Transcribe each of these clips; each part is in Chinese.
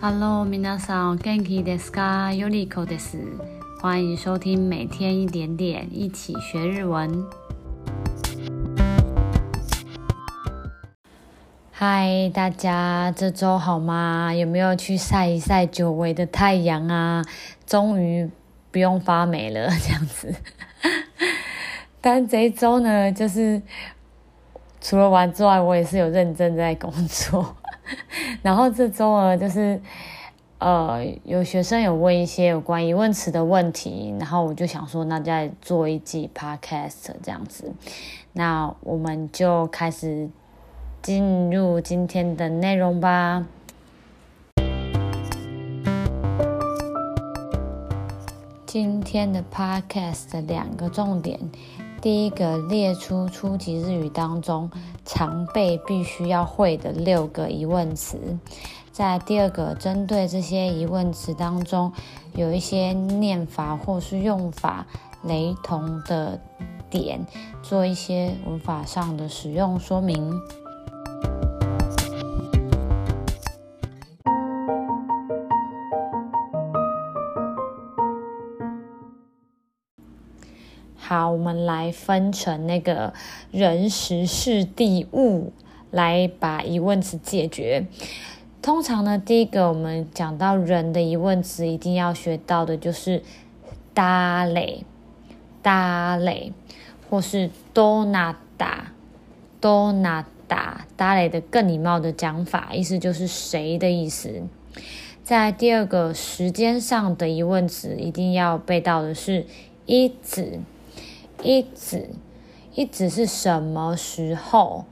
Hello，皆さん、元気ですか？よりこです。欢迎收听每天一点点，一起学日文。嗨，大家这周好吗？有没有去晒一晒久违的太阳啊？终于不用发霉了，这样子。但这一周呢，就是除了玩之外，我也是有认真在工作。 然后这周呢，就是呃，有学生有问一些有关疑问词的问题，然后我就想说，那再做一季 podcast 这样子，那我们就开始进入今天的内容吧。今天的 podcast 的两个重点。第一个，列出初级日语当中常备必须要会的六个疑问词。在第二个，针对这些疑问词当中有一些念法或是用法雷同的点，做一些文法上的使用说明。好，我们来分成那个人、时、事、地、物，来把疑问词解决。通常呢，第一个我们讲到人的疑问词，一定要学到的就是“谁”、“谁”或是“どなた”、“どなた”。“谁”的更礼貌的讲法，意思就是谁的意思。在第二个时间上的疑问词，一定要背到的是“いつ”。 いつ，いつ是什么时候？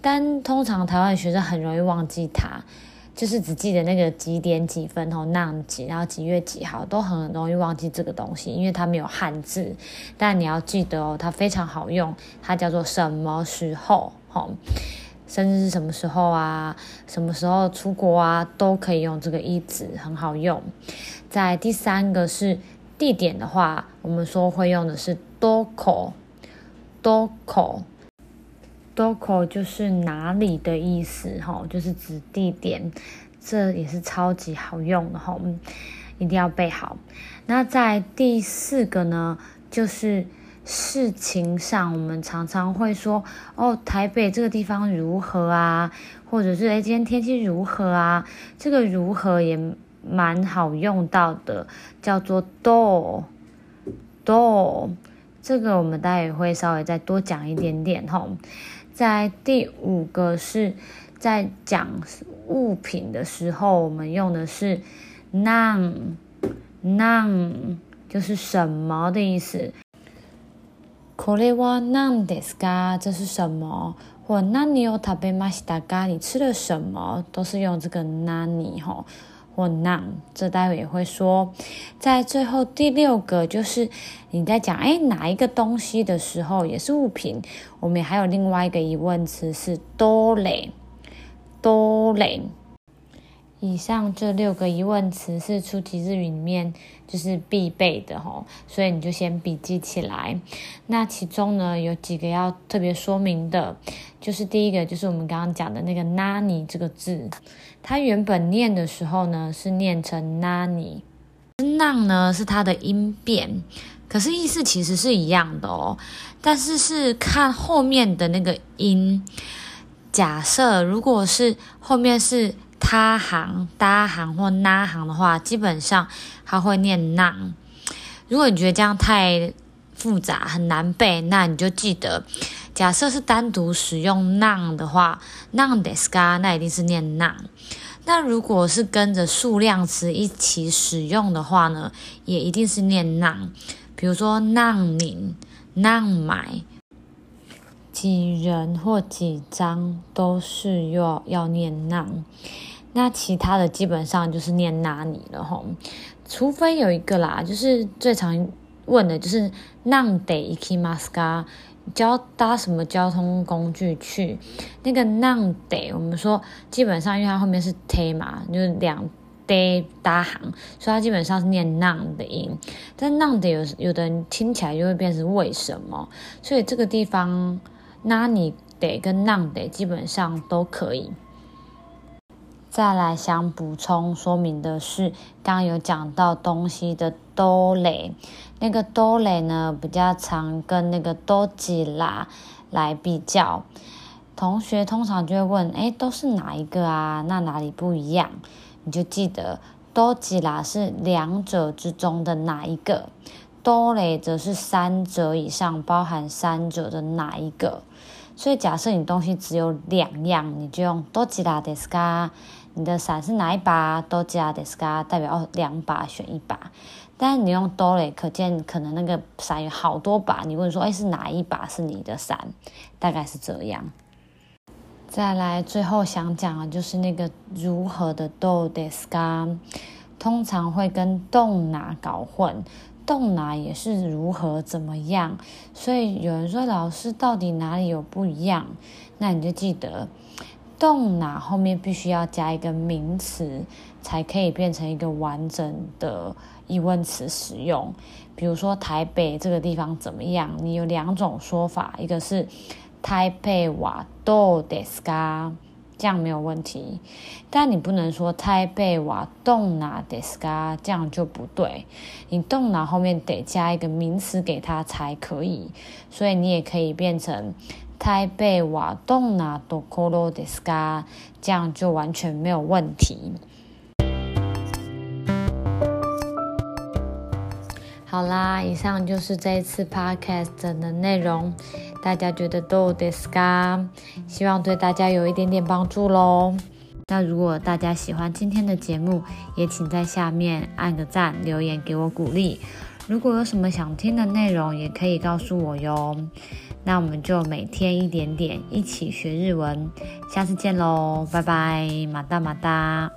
但通常台湾学生很容易忘记它，就是只记得那个几点几分哦，那几，然后几月几号，都很容易忘记这个东西，因为它没有汉字。但你要记得哦，它非常好用，它叫做什么时候？哦，生日是什么时候啊？什么时候出国啊？都可以用这个いつ，很好用。在第三个是地点的话，我们说会用的是。 どこ，どこ，どこ就是哪里的意思，哈，就是指地点，这也是超级好用的，哈，一定要背好。那在第四个呢，就是事情上，我们常常会说，哦，台北这个地方如何啊？或者是，哎，今天天气如何啊？这个如何也蛮好用到的，叫做どう，どう。 这个我们待会会稍微再多讲一点点吼，在第五个是在讲物品的时候，我们用的是「なん」，「なん」就是什么的意思。これはなんですか？这是什么？或何を食べましたか？你吃了什么？都是用这个何吼。 或那，这待会也会说。在最后第六个，就是你在讲哎哪一个东西的时候，也是物品。我们还有另外一个疑问词是どれ，どれ。 以上这六个疑问词是初级日语里面就是必备的吼，所以你就先笔记起来。那其中呢，有几个要特别说明的，就是第一个就是我们刚刚讲的那个なに这个字，它原本念的时候呢是念成なに，那呢是它的音变，可是意思其实是一样的哦，但是是看后面的那个音。假设如果是后面是。 他行、搭行或那行的话，基本上它会念那。如果你觉得这样太复杂、很难背，那你就记得，假设是单独使用那的话，なんですか，那一定是念那。那如果是跟着数量词一起使用的话呢，也一定是念那。比如说何人、何枚，几人或几张都是要要念那。 那其他的基本上就是念那尼了吼，除非有一个啦，就是最常问的就是なんで行きますか？交搭什么交通工具去？那个なんで，我们说基本上因为它后面是て嘛，就是两で搭行，所以它基本上是念なん的音。但なんで有有的人听起来就会变成为什么？所以这个地方那尼で跟なんで基本上都可以。 再来想补充说明的是，刚刚有讲到东西的都雷，那个都雷呢比较常跟那个都吉拉来比较。同学通常就会问，哎，都是哪一个啊？那哪里不一样？你就记得都吉拉是两者之中的哪一个，都雷则是三者以上，包含三者的哪一个。所以假设你东西只有两样，你就用どちらですか？ 你的伞是哪一把？どちらですか？代表哦两把选一把。但是你用どれ，可见可能那个伞有好多把。你问说，哎，是哪一把是你的伞？大概是这样。再来，最后想讲的就是那个如何的どうですか，通常会跟どんな搞混。どんな也是如何怎么样，所以有人说，老师到底哪里有不一样？那你就记得 どんな后面必须要加一个名词，才可以变成一个完整的疑问词使用。比如说台北这个地方怎么样？你有两种说法，一个是台北はどうですか？这样没有问题，但你不能说台北はどんなですか，这样就不对。你どんな后面得加一个名词给它才可以，所以你也可以变成 台北はどんなところですか，这样就完全没有问题。好啦，以上就是这一次 podcast 的内容。大家觉得どうですか？希望对大家有一点点帮助喽。那如果大家喜欢今天的节目，也请在下面按个赞，留言给我鼓励。如果有什么想听的内容，也可以告诉我哟。 那我们就每天一点点，一起学日文。下次见喽，拜拜，马达马达。